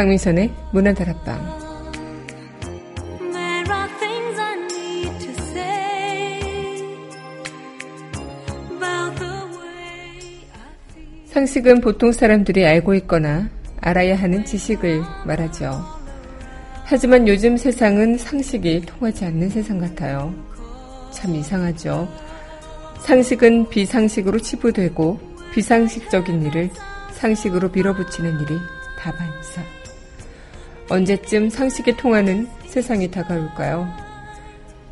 강민선의 문화다락방 상식은 보통 사람들이 알고 있거나 알아야 하는 지식을 말하죠. 하지만 요즘 세상은 상식이 통하지 않는 세상 같아요. 참 이상하죠. 상식은 비상식으로 치부되고 비상식적인 일을 상식으로 밀어붙이는 일이 다반사. 언제쯤 상식이 통하는 세상이 다가올까요?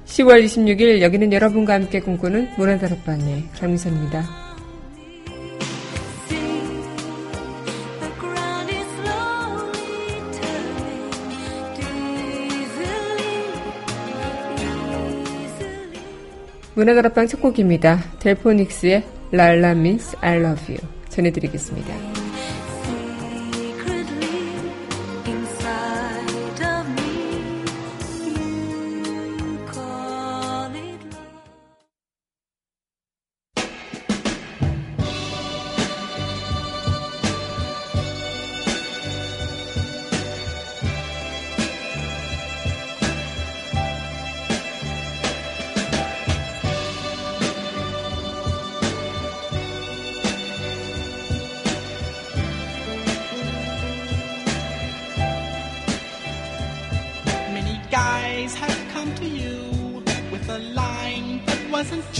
10월 26일 여기는 여러분과 함께 꿈꾸는 문화다락방의 강미선입니다. 문화가락방 첫 곡입니다. 델포닉스의 랄라 means I love you 전해드리겠습니다.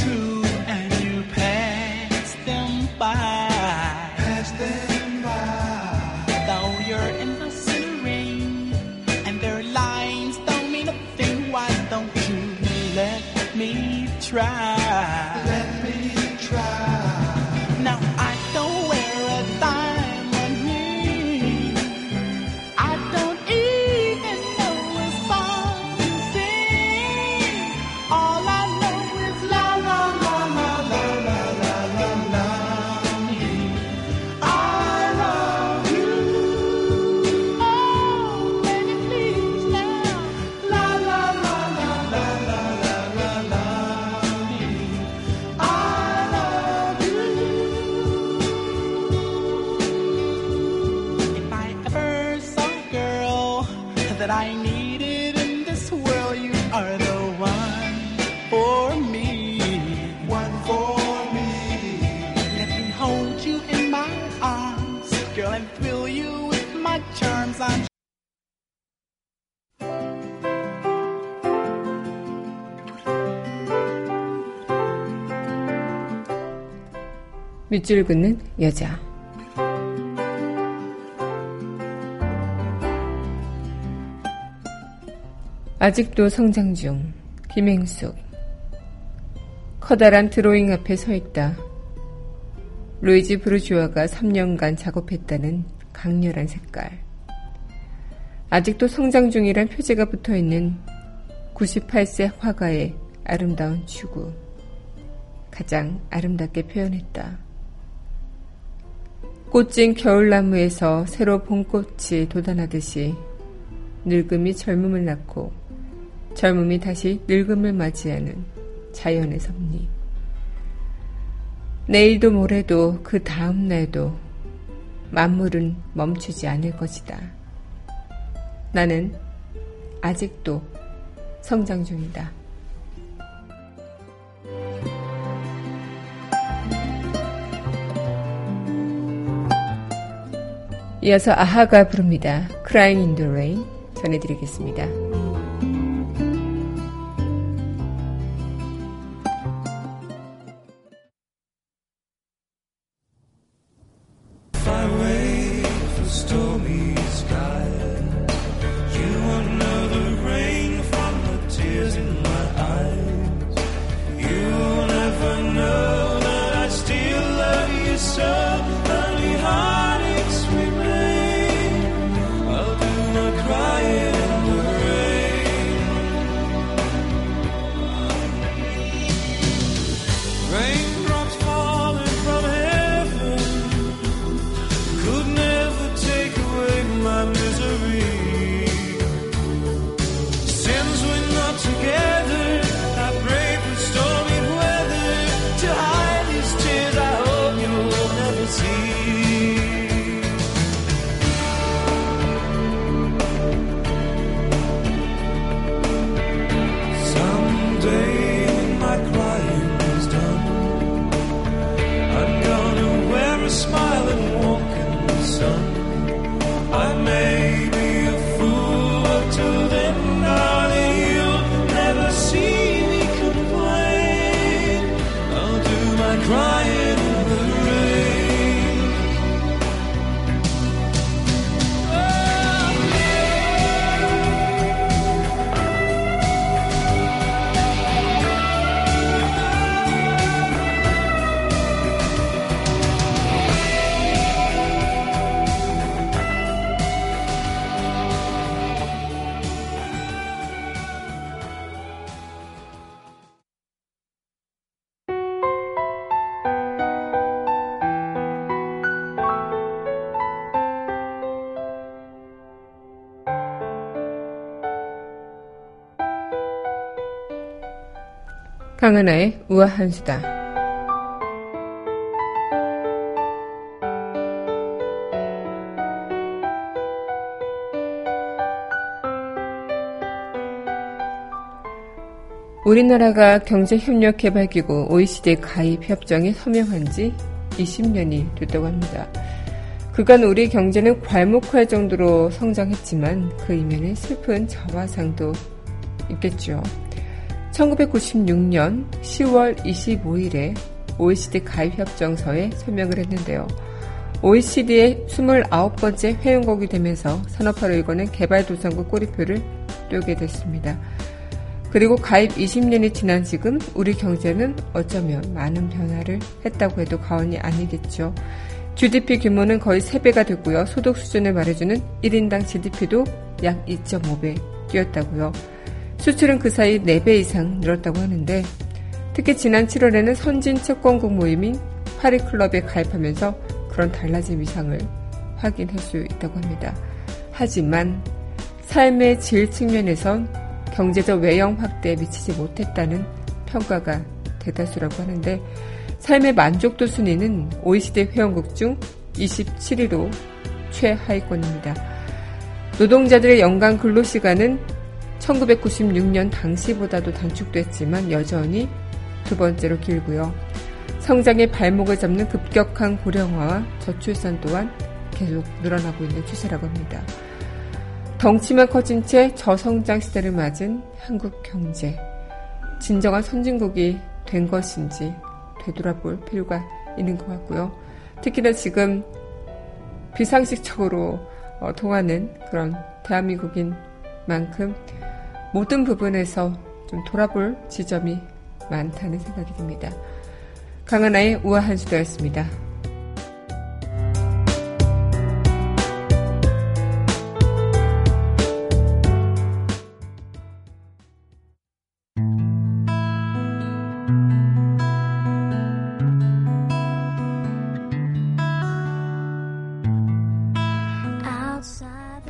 true and you pass them by. Pass them by. Though you're in innocent ring and their lines don't mean a thing, why don't you let me try? 밑줄 긋는 여자. 아직도 성장 중. 김행숙. 커다란 드로잉 앞에 서 있다. 루이지 브루주아가 3년간 작업했다는 강렬한 색깔. 아직도 성장 중이란 표지가 붙어 있는 98세 화가의 아름다운 추구. 가장 아름답게 표현했다. 꽃진 겨울나무에서 새로 봄꽃이 돋아나듯이 늙음이 젊음을 낳고 젊음이 다시 늙음을 맞이하는 자연의 섭리. 내일도 모레도 그 다음 날도 만물은 멈추지 않을 것이다. 나는 아직도 성장 중이다. 이어서 아하가 부릅니다. Crying in the Rain 전해드리겠습니다. 강하나의 우아한 수다. 우리나라가 경제협력개발기구 OECD 가입 협정에 서명한 지 20년이 됐다고 합니다. 그간 우리 경제는 괄목할 정도로 성장했지만 그 이면에 슬픈 자화상도 있겠죠. 1996년 10월 25일에 OECD 가입협정서에 서명을 했는데요. OECD의 29번째 회원국이 되면서 산업화로 이거는 개발도상국 꼬리표를 떼게 됐습니다. 그리고 가입 20년이 지난 지금 우리 경제는 어쩌면 많은 변화를 했다고 해도 과언이 아니겠죠. GDP 규모는 거의 3배가 됐고요. 소득 수준을 말해주는 1인당 GDP도 약 2.5배 뛰었다고요. 수출은 그 사이 4배 이상 늘었다고 하는데 특히 지난 7월에는 선진 채권국 모임인 파리클럽에 가입하면서 그런 달라진 위상을 확인할 수 있다고 합니다. 하지만 삶의 질 측면에선 경제적 외형 확대에 미치지 못했다는 평가가 대다수라고 하는데 삶의 만족도 순위는 OECD 회원국 중 27위로 최하위권입니다. 노동자들의 연간 근로시간은 1996년 당시보다도 단축됐지만 여전히 두 번째로 길고요. 성장의 발목을 잡는 급격한 고령화와 저출산 또한 계속 늘어나고 있는 추세라고 합니다. 덩치만 커진 채 저성장 시대를 맞은 한국 경제. 진정한 선진국이 된 것인지 되돌아볼 필요가 있는 것 같고요. 특히나 지금 비상식적으로 어, 통하는 그런 대한민국인 만큼 모든 부분에서 좀 돌아볼 지점이 많다는 생각이 듭니다. 강하나의 우아한 수다였습니다.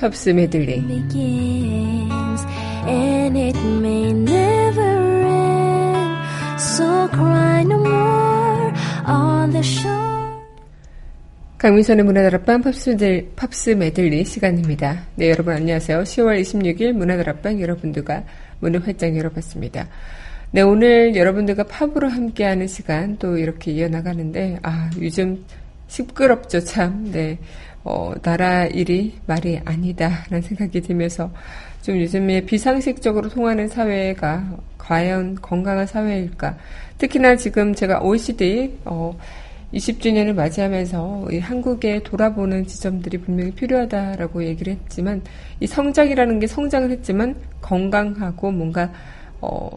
팝스 메들리 강민선의 문화다락방 팝스, 팝스 메들리 시간입니다. 네, 여러분 안녕하세요. 10월 26일 문화다락방 여러분들과 문을 활짝 열어봤습니다. 네, 오늘 여러분들과 팝으로 함께하는 시간 또 이렇게 이어나가는데, 아, 요즘 시끄럽죠, 참. 네. 어, 나라 일이 말이 아니다라는 생각이 들면서 좀 요즘에 비상식적으로 통하는 사회가 과연 건강한 사회일까? 특히나 지금 제가 OECD 어, 20주년을 맞이하면서 한국에 돌아보는 지점들이 분명히 필요하다라고 얘기를 했지만 이 성장이라는 게 성장을 했지만 건강하고 뭔가 어,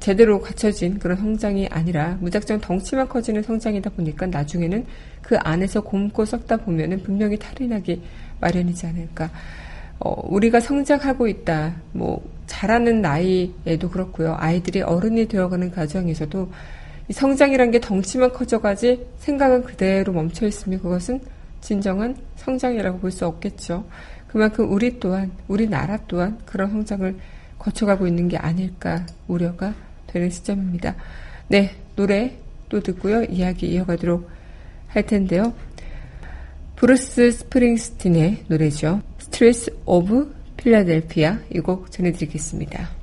제대로 갖춰진 그런 성장이 아니라 무작정 덩치만 커지는 성장이다 보니까 나중에는 그 안에서 곰고 썩다 보면은 분명히 탈이 나기 마련이지 않을까. 어, 우리가 성장하고 있다. 뭐, 자라는 나이에도 그렇고요. 아이들이 어른이 되어가는 과정에서도 이 성장이란 게 덩치만 커져가지 생각은 그대로 멈춰 있으면 그것은 진정한 성장이라고 볼 수 없겠죠. 그만큼 우리 또한, 우리나라 또한 그런 성장을 거쳐가고 있는 게 아닐까 우려가 되는 시점입니다. 네, 노래 또 듣고요. 이야기 이어가도록 할 텐데요. 브루스 스프링스틴의 노래죠. Streets of Philadelphia 이곡 전해드리겠습니다.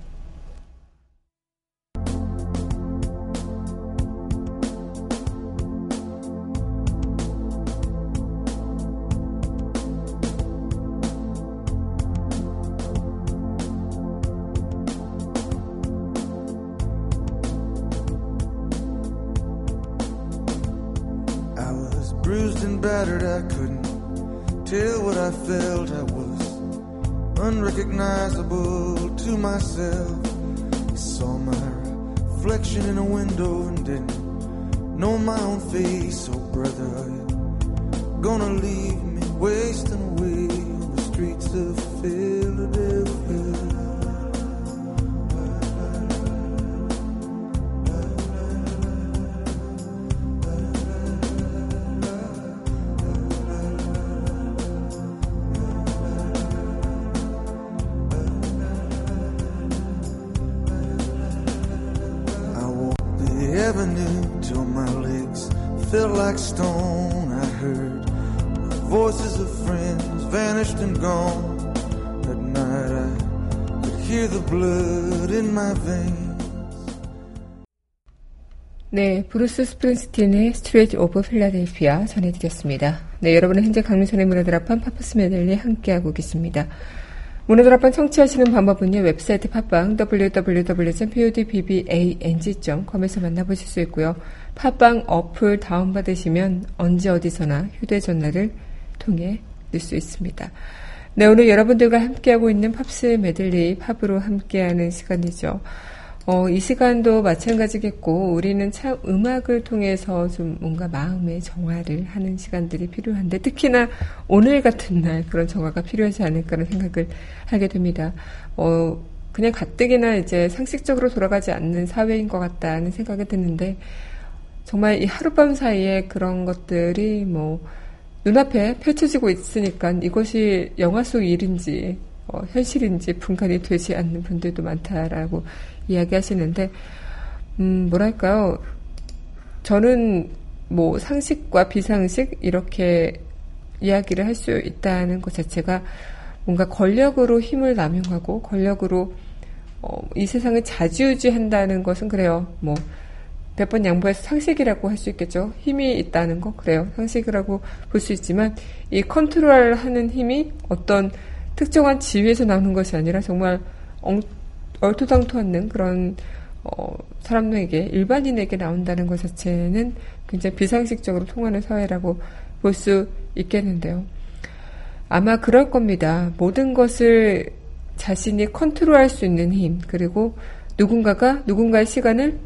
Like stone. I heard the voices of friends vanished and gone. At night I could hear the blood in my veins. 네, 브루스 스프링스틴의 Streets of Philadelphia 전해드렸습니다. 네, 여러분은 현재 강민선의 문화다락방 팝스 메들리 함께하고 계십니다. 문화다락방 청취하시는 방법은요, 웹사이트 팟빵 www.podbbang.com에서 만나보실 수 있고요. 팟빵 어플 다운받으시면 언제 어디서나 휴대전화를 통해 들을 수 있습니다. 네, 오늘 여러분들과 함께하고 있는 팝스 메들리 팝으로 함께하는 시간이죠. 어, 이 시간도 마찬가지겠고, 우리는 참 음악을 통해서 좀 뭔가 마음의 정화를 하는 시간들이 필요한데, 특히나 오늘 같은 날 그런 정화가 필요하지 않을까라는 생각을 하게 됩니다. 어, 그냥 가뜩이나 이제 상식적으로 돌아가지 않는 사회인 것 같다는 생각이 드는데, 정말 이 하룻밤 사이에 그런 것들이 뭐, 눈앞에 펼쳐지고 있으니까 이것이 영화 속 일인지, 어, 현실인지 분간이 되지 않는 분들도 많다라고 이야기하시는데, 음, 뭐랄까요. 저는 뭐 상식과 비상식 이렇게 이야기를 할 수 있다는 것 자체가 뭔가 권력으로 힘을 남용하고 권력으로 어, 이 세상을 자지우지한다는 것은 그래요. 뭐 몇 번 양보해서 상식이라고 할 수 있겠죠. 힘이 있다는 거 그래요. 상식이라고 볼 수 있지만 이 컨트롤하는 힘이 어떤 특정한 지위에서 나오는 것이 아니라 정말 엉, 얼토당토 않는 그런 어, 사람에게 일반인에게 나온다는 것 자체는 굉장히 비상식적으로 통하는 사회라고 볼 수 있겠는데요. 아마 그럴 겁니다. 모든 것을 자신이 컨트롤할 수 있는 힘, 그리고 누군가가 누군가의 시간을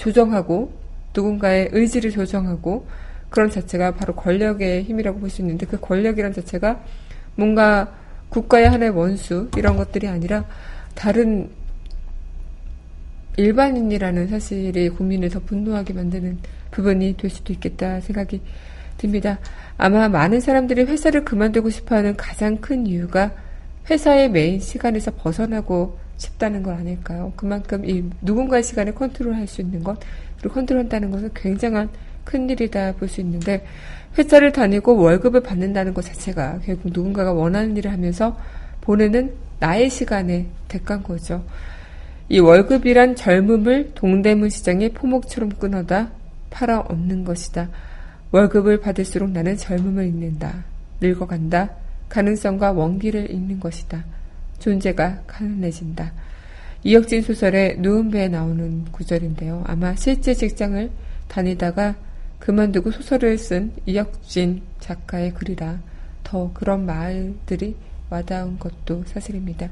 조정하고 누군가의 의지를 조정하고 그런 자체가 바로 권력의 힘이라고 볼 수 있는데 그 권력이란 자체가 뭔가 국가의 하나의 원수 이런 것들이 아니라 다른 일반인이라는 사실이 국민을 더 분노하게 만드는 부분이 될 수도 있겠다 생각이 듭니다. 아마 많은 사람들이 회사를 그만두고 싶어 하는 가장 큰 이유가 회사의 매인 시간에서 벗어나고 싶다는 것 아닐까요? 그만큼 이 누군가의 시간을 컨트롤할 수 있는 것, 그리고 컨트롤한다는 것은 굉장한 큰 일이다 볼 수 있는데, 회사를 다니고 월급을 받는다는 것 자체가 결국 누군가가 원하는 일을 하면서 보내는 나의 시간의 대가인 거죠. 이 월급이란 젊음을 동대문 시장의 포목처럼 끊어다 팔아 얻는 것이다. 월급을 받을수록 나는 젊음을 잃는다. 늙어간다. 가능성과 원기를 잃는 것이다. 존재가 가난해진다. 이혁진 소설의 누운 배에 나오는 구절인데요. 아마 실제 직장을 다니다가 그만두고 소설을 쓴 이혁진 작가의 글이라 더 그런 말들이 와닿은 것도 사실입니다.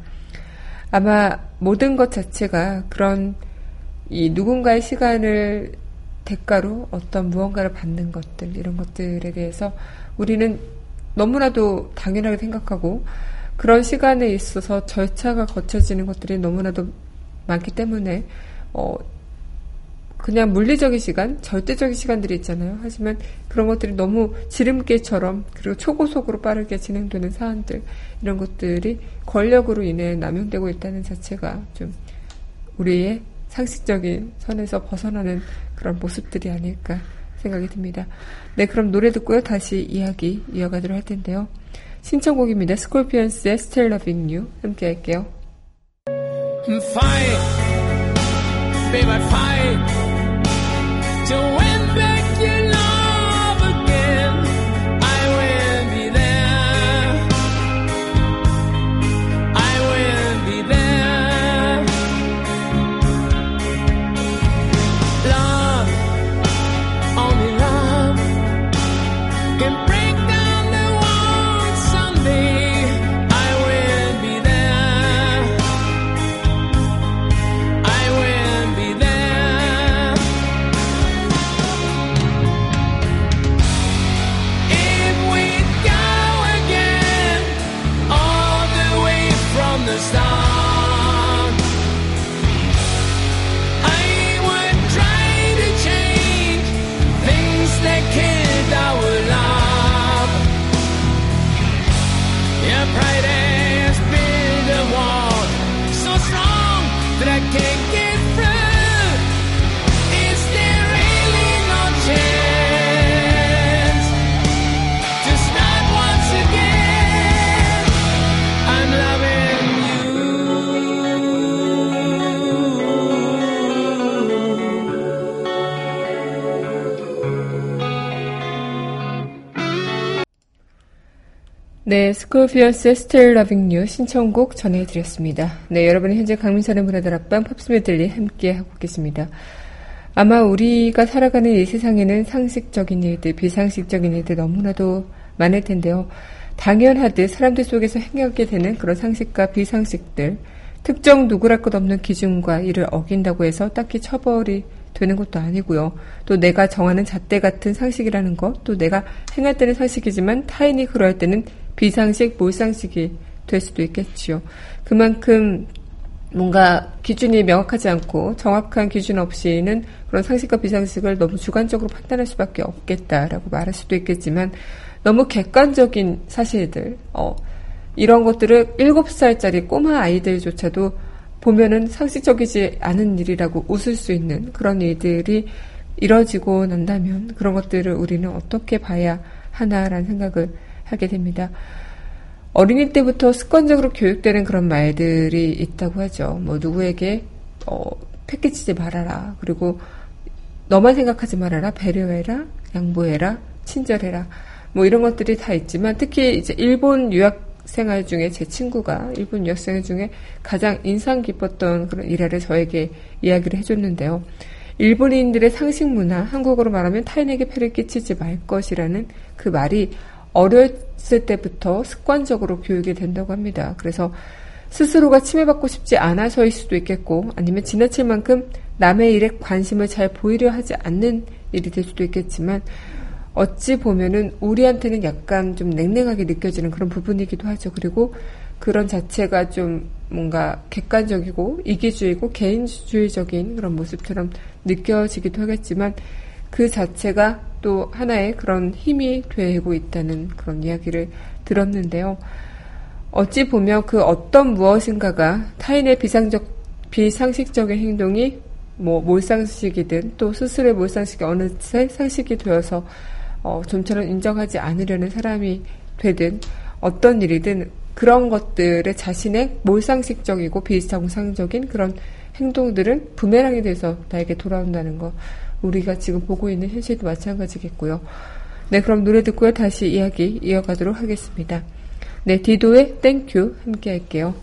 아마 모든 것 자체가 그런 이 누군가의 시간을 대가로 어떤 무언가를 받는 것들, 이런 것들에 대해서 우리는 너무나도 당연하게 생각하고 그런 시간에 있어서 절차가 거쳐지는 것들이 너무나도 많기 때문에, 어, 그냥 물리적인 시간, 절대적인 시간들이 있잖아요. 하지만 그런 것들이 너무 지름길처럼 그리고 초고속으로 빠르게 진행되는 사안들 이런 것들이 권력으로 인해 남용되고 있다는 자체가 좀 우리의 상식적인 선에서 벗어나는 그런 모습들이 아닐까 생각이 듭니다. 네, 그럼 노래 듣고요. 다시 이야기 이어가도록 할 텐데요. 신청곡입니다. 스콜피언스의 Loving You 함께 할게요. Fight, baby, fight. 네, 스콜피언스의 Still Loving You 신청곡 전해드렸습니다. 네, 여러분은 현재 강민선의 문화다락방 팝스 메들리 함께 하고 계십니다. 아마 우리가 살아가는 이 세상에는 상식적인 일들, 비상식적인 일들 너무나도 많을 텐데요. 당연하듯 사람들 속에서 행하게 되는 그런 상식과 비상식들, 특정 누구랄 것 없는 기준과 이를 어긴다고 해서 딱히 처벌이 되는 것도 아니고요. 또 내가 정하는 잣대 같은 상식이라는 것, 또 내가 행할 때는 상식이지만 타인이 그럴 때는 비상식, 몰상식이 될 수도 있겠지요. 그만큼 뭔가 기준이 명확하지 않고 정확한 기준 없이는 그런 상식과 비상식을 너무 주관적으로 판단할 수밖에 없겠다라고 말할 수도 있겠지만 너무 객관적인 사실들, 어, 이런 것들을 7살짜리 꼬마 아이들조차도 보면은 상식적이지 않은 일이라고 웃을 수 있는 그런 일들이 이뤄지고 난다면 그런 것들을 우리는 어떻게 봐야 하나라는 생각을 하게 됩니다. 어린이 때부터 습관적으로 교육되는 그런 말들이 있다고 하죠. 뭐 누구에게 어, 패키치지 말아라. 그리고 너만 생각하지 말아라. 배려해라. 양보해라. 친절해라. 뭐 이런 것들이 다 있지만 특히 이제 일본 유학 생활 중에 제 친구가 일본 유학 생활 중에 가장 인상 깊었던 그런 일화를 저에게 이야기를 해줬는데요. 일본인들의 상식 문화, 한국어로 말하면 타인에게 폐를 끼치지 말 것이라는 그 말이 어렸을 때부터 습관적으로 교육이 된다고 합니다. 그래서 스스로가 침해받고 싶지 않아서일 수도 있겠고 아니면 지나칠 만큼 남의 일에 관심을 잘 보이려 하지 않는 일이 될 수도 있겠지만 어찌 보면은 우리한테는 약간 좀 냉랭하게 느껴지는 그런 부분이기도 하죠. 그리고 그런 자체가 좀 뭔가 객관적이고 이기주의고 개인주의적인 그런 모습처럼 느껴지기도 하겠지만 그 자체가 또 하나의 그런 힘이 되고 있다는 그런 이야기를 들었는데요. 어찌 보면 그 어떤 무엇인가가 타인의 비상적, 비상식적인 행동이 뭐 몰상식이든 또 스스로의 몰상식이 어느새 상식이 되어서 어, 좀처럼 인정하지 않으려는 사람이 되든 어떤 일이든 그런 것들의 자신의 몰상식적이고 비정상적인 그런 행동들은 부메랑이 돼서 나에게 돌아온다는 거 우리가 지금 보고 있는 현실도 마찬가지겠고요. 네, 그럼 노래 듣고요. 다시 이야기 이어가도록 하겠습니다. 네, 디도의 Thank You 함께 할게요.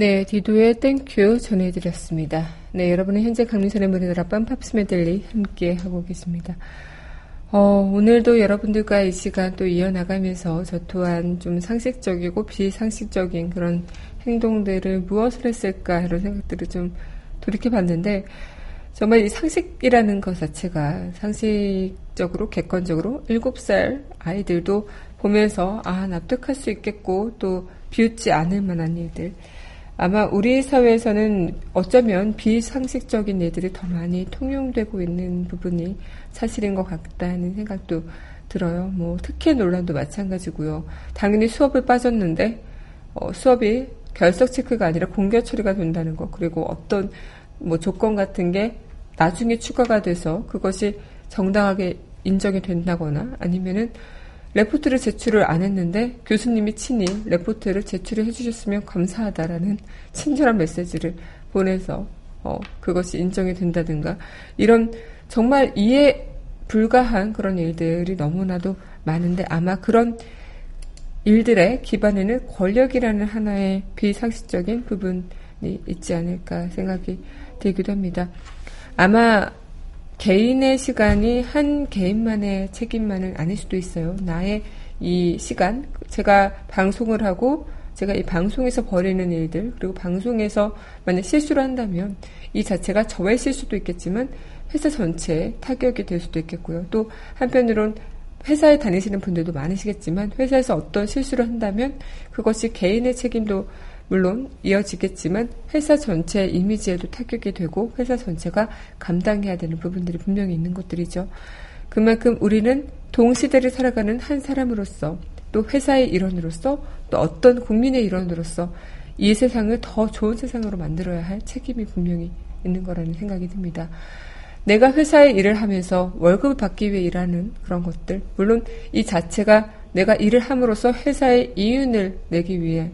네, 디도의 Thank You 전해드렸습니다. 네, 여러분은 현재 강민선의 문화다락방 팝스 메들리 함께 하고 계십니다. 어, 오늘도 여러분들과 이 시간 또 이어나가면서 저 또한 좀 상식적이고 비상식적인 그런 행동들을 무엇을 했을까 이런 생각들을 좀 돌이켜봤는데 정말 이 상식이라는 것 자체가 상식적으로 객관적으로 7살 아이들도 보면서 아 납득할 수 있겠고 또 비웃지 않을 만한 일들 아마 우리 사회에서는 어쩌면 비상식적인 일들이 더 많이 통용되고 있는 부분이 사실인 것 같다는 생각도 들어요. 뭐 특혜 논란도 마찬가지고요. 당연히 수업을 빠졌는데 어, 수업이 결석 체크가 아니라 공개 처리가 된다는 거 그리고 어떤 뭐 조건 같은 게 나중에 추가가 돼서 그것이 정당하게 인정이 된다거나 아니면은 레포트를 제출을 안 했는데 교수님이 친히 레포트를 제출을 해주셨으면 감사하다라는 친절한 메시지를 보내서 어, 그것이 인정이 된다든가 이런 정말 이해 불가한 그런 일들이 너무나도 많은데 아마 그런 일들의 기반에는 권력이라는 하나의 비상식적인 부분이 있지 않을까 생각이 들기도 합니다. 아마 개인의 시간이 한 개인만의 책임만은 아닐 수도 있어요. 나의 이 시간, 제가 방송을 하고 제가 이 방송에서 벌이는 일들, 그리고 방송에서 만약 실수를 한다면 이 자체가 저의 실수도 있겠지만 회사 전체에 타격이 될 수도 있겠고요. 또 한편으론 회사에 다니시는 분들도 많으시겠지만 회사에서 어떤 실수를 한다면 그것이 개인의 책임도 물론 이어지겠지만 회사 전체의 이미지에도 타격이 되고 회사 전체가 감당해야 되는 부분들이 분명히 있는 것들이죠. 그만큼 우리는 동시대를 살아가는 한 사람으로서 또 회사의 일원으로서 또 어떤 국민의 일원으로서 이 세상을 더 좋은 세상으로 만들어야 할 책임이 분명히 있는 거라는 생각이 듭니다. 내가 회사에 일을 하면서 월급을 받기 위해 일하는 그런 것들, 물론 이 자체가 내가 일을 함으로써 회사의 이윤을 내기 위해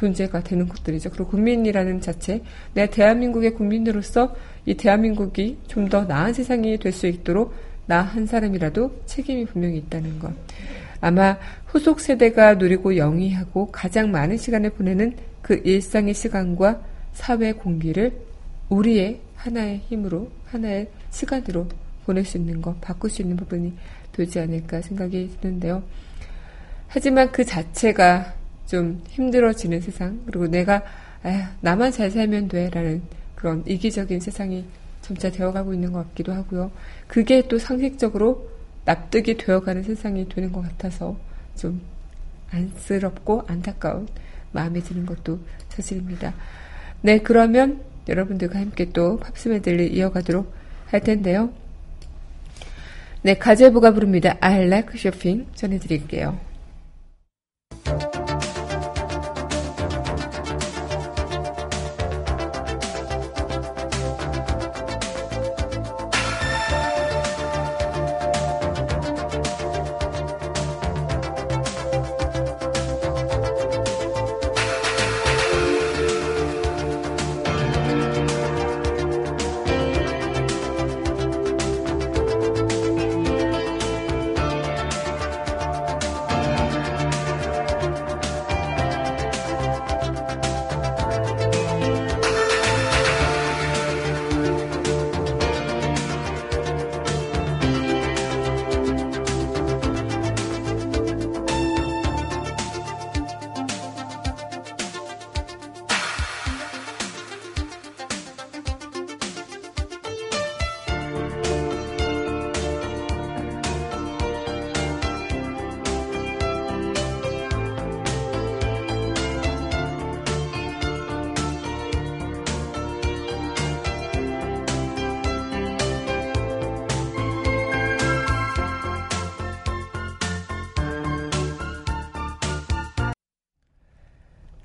존재가 되는 것들이죠. 그리고 국민이라는 자체, 내가 대한민국의 국민으로서 이 대한민국이 좀 더 나은 세상이 될 수 있도록 나 한 사람이라도 책임이 분명히 있다는 것. 아마 후속 세대가 누리고 영위하고 가장 많은 시간을 보내는 그 일상의 시간과 사회 공기를 우리의 하나의 힘으로, 하나의 시간으로 보낼 수 있는 것, 바꿀 수 있는 부분이 되지 않을까 생각이 드는데요. 하지만 그 자체가 좀 힘들어지는 세상, 그리고 내가, 아 나만 잘 살면 돼, 라는 그런 이기적인 세상이 점차 되어가고 있는 것 같기도 하고요. 그게 또 상식적으로 납득이 되어가는 세상이 되는 것 같아서 좀 안쓰럽고 안타까운 마음이 드는 것도 사실입니다. 네, 그러면 여러분들과 함께 또 팝스 메들리 이어가도록 할 텐데요. 네, 가재부가 부릅니다. I like shopping 전해드릴게요.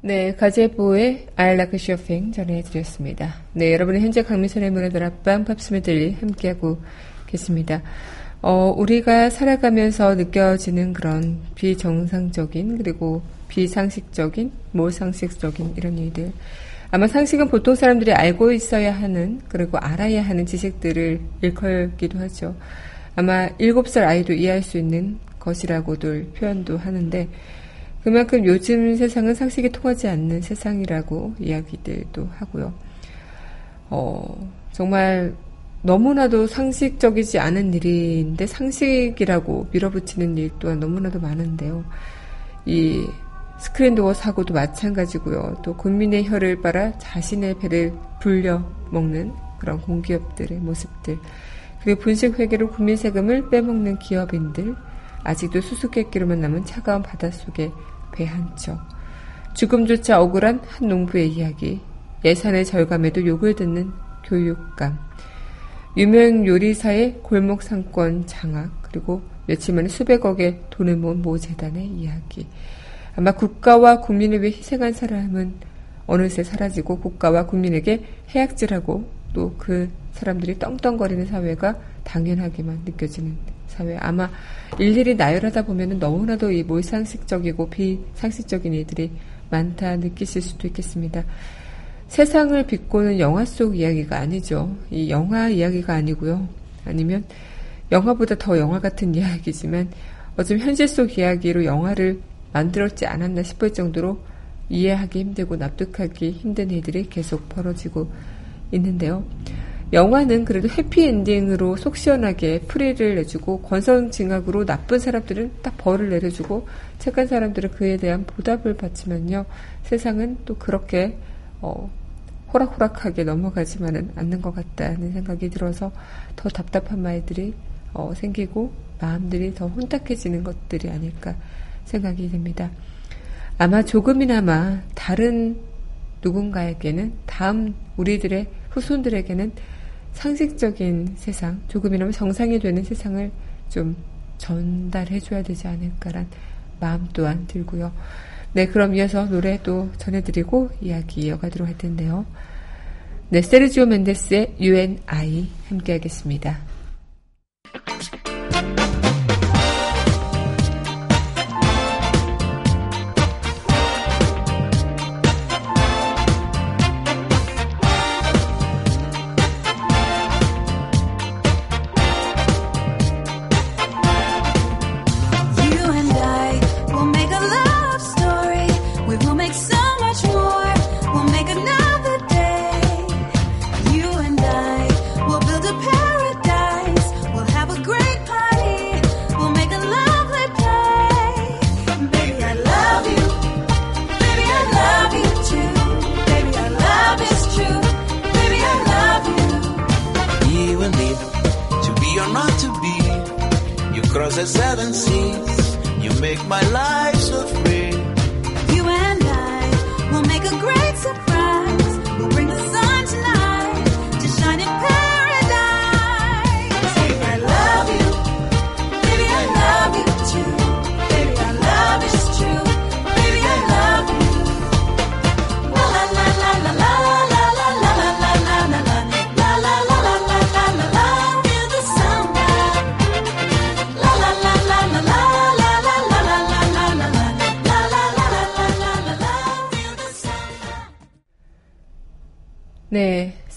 네, 가제보의 I like shopping 전해드렸습니다. 네, 여러분은 현재 강민선의 문화들 앞방 팝스메들리 함께하고 계십니다. 어, 우리가 살아가면서 느껴지는 그런 비정상적인 그리고 비상식적인, 모상식적인 이런 일들. 아마 상식은 보통 사람들이 알고 있어야 하는 그리고 알아야 하는 지식들을 일컬기도 하죠. 아마 7살 아이도 이해할 수 있는 것이라고들 표현도 하는데 그만큼 요즘 세상은 상식이 통하지 않는 세상이라고 이야기들도 하고요. 어, 정말 너무나도 상식적이지 않은 일인데 상식이라고 밀어붙이는 일 또한 너무나도 많은데요. 이 스크린도어 사고도 마찬가지고요. 또 국민의 혀를 빨아 자신의 배를 불려 먹는 그런 공기업들의 모습들. 그리고 분식 회계로 국민 세금을 빼먹는 기업인들. 아직도 수수께끼로만 남은 차가운 바닷속에 배 한 척. 죽음조차 억울한 한 농부의 이야기. 예산의 절감에도 욕을 듣는 교육감. 유명 요리사의 골목 상권 장악. 그리고 며칠 만에 수백억의 돈을 모은 모 재단의 이야기. 아마 국가와 국민을 위해 희생한 사람은 어느새 사라지고 국가와 국민에게 해악질하고 또 그 사람들이 떵떵거리는 사회가 당연하게만 느껴지는 사회. 아마 일일이 나열하다 보면 너무나도 이 몰상식적이고 비상식적인 일들이 많다 느끼실 수도 있겠습니다. 세상을 비꼬는 영화 속 이야기가 아니죠. 이 영화 이야기가 아니고요. 아니면 영화보다 더 영화 같은 이야기지만 어쩜 현실 속 이야기로 영화를 만들었지 않았나 싶을 정도로 이해하기 힘들고 납득하기 힘든 일들이 계속 벌어지고 있는데요. 영화는 그래도 해피엔딩으로 속 시원하게 프리를 내주고 권선징악으로 나쁜 사람들은 딱 벌을 내려주고 착한 사람들은 그에 대한 보답을 받지만요. 세상은 또 그렇게 어, 호락호락하게 넘어가지만은 않는 것 같다는 생각이 들어서 더 답답한 말들이 어, 생기고 마음들이 더 혼탁해지는 것들이 아닐까 생각이 됩니다. 아마 조금이나마 다른 누군가에게는 다음 우리들의 후손들에게는 상식적인 세상, 조금이나마 정상이 되는 세상을 좀 전달해줘야 되지 않을까란 마음 또한 들고요. 네, 그럼 이어서 노래도 전해드리고 이야기 이어가도록 할 텐데요. 네, 세르지오 멘데스의 UNI 함께 하겠습니다.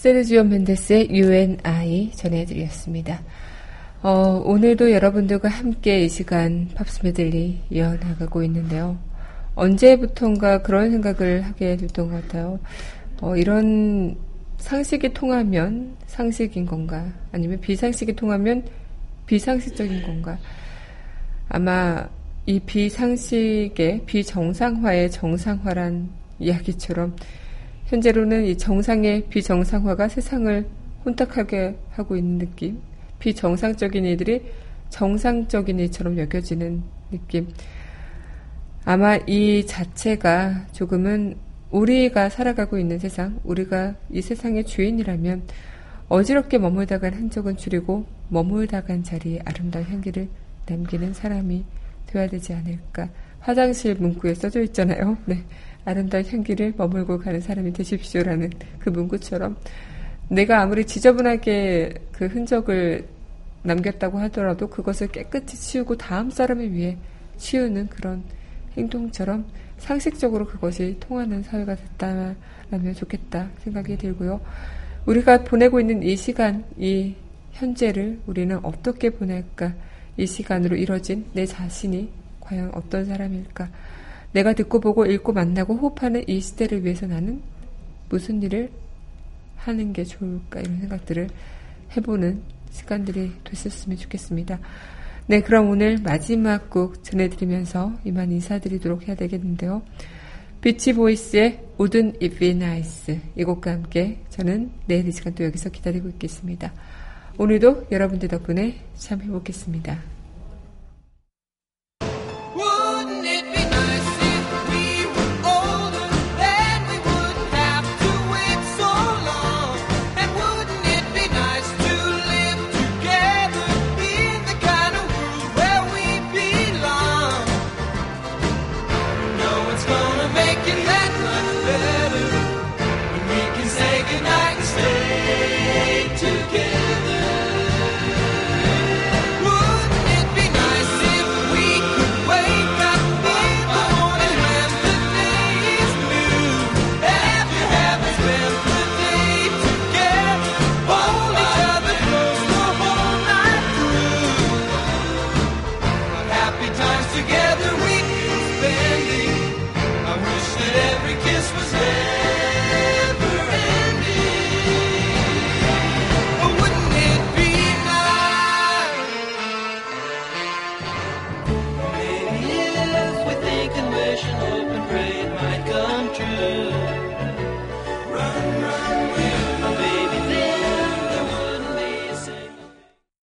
세르지오 멘데스의 UNI 전해드렸습니다. 어, 오늘도 여러분들과 함께 이 시간 팝스 메들리 이어나가고 있는데요. 언제부턴가 그런 생각을 하게 됐던 것 같아요. 어, 이런 상식이 통하면 상식인 건가? 아니면 비상식이 통하면 비상식적인 건가? 아마 이 비상식의 비정상화의 정상화란 이야기처럼 현재로는 이 정상의 비정상화가 세상을 혼탁하게 하고 있는 느낌, 비정상적인 일들이 정상적인 일처럼 여겨지는 느낌. 아마 이 자체가 조금은 우리가 살아가고 있는 세상, 우리가 이 세상의 주인이라면 어지럽게 머물다간 흔적은 줄이고 머물다간 자리에 아름다운 향기를 남기는 사람이 되어야 되지 않을까. 화장실 문구에 써져 있잖아요. 네. 아름다운 향기를 머물고 가는 사람이 되십시오라는 그 문구처럼 내가 아무리 지저분하게 그 흔적을 남겼다고 하더라도 그것을 깨끗이 치우고 다음 사람을 위해 치우는 그런 행동처럼 상식적으로 그것이 통하는 사회가 됐다면 좋겠다 생각이 들고요. 우리가 보내고 있는 이 시간, 이 현재를 우리는 어떻게 보낼까? 이 시간으로 이뤄진 내 자신이 과연 어떤 사람일까? 내가 듣고 보고 읽고 만나고 호흡하는 이 시대를 위해서 나는 무슨 일을 하는 게 좋을까 이런 생각들을 해보는 시간들이 됐었으면 좋겠습니다. 네, 그럼 오늘 마지막 곡 전해드리면서 이만 인사드리도록 해야 되겠는데요. 비치 보이스의 It Be Nice 이 곡과 함께 저는 내일 이 시간 또 여기서 기다리고 있겠습니다. 오늘도 여러분들 덕분에 참 행복했습니다.